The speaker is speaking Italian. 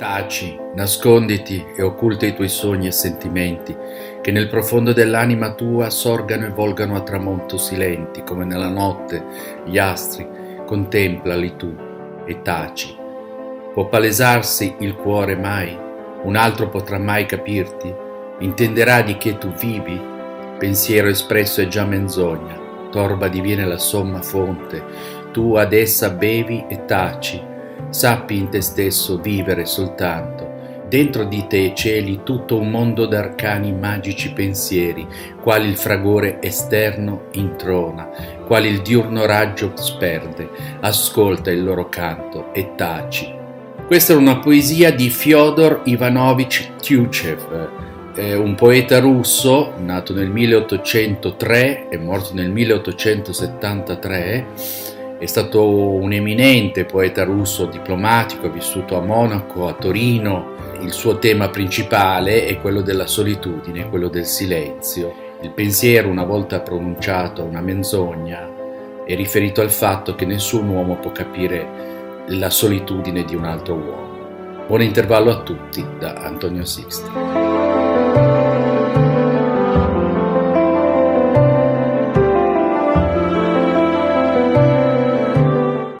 Taci, nasconditi e occulta i tuoi sogni e sentimenti, che nel profondo dell'anima tua sorgano e volgano a tramonto silenti, come nella notte gli astri, contemplali tu e taci. Può palesarsi il cuore mai? Un altro potrà mai capirti? Intenderà di che tu vivi? Pensiero espresso è già menzogna, torba diviene la somma fonte, tu ad essa bevi e taci Sappi in te stesso vivere soltanto. Dentro di te celi tutto un mondo d'arcani magici pensieri, quali il fragore esterno introna, quali il diurno raggio sperde. Ascolta il loro canto e taci. Questa è una poesia di Fyodor Ivanovich Tyuchev, un poeta russo nato nel 1803 e morto nel 1873 è stato un eminente poeta russo diplomatico, ha vissuto a Monaco, a Torino. Il suo tema principale è quello della solitudine, quello del silenzio. Il pensiero, una volta pronunciato una menzogna, è riferito al fatto che nessun uomo può capire la solitudine di un altro uomo. Buon intervallo a tutti da Antonio Sixti.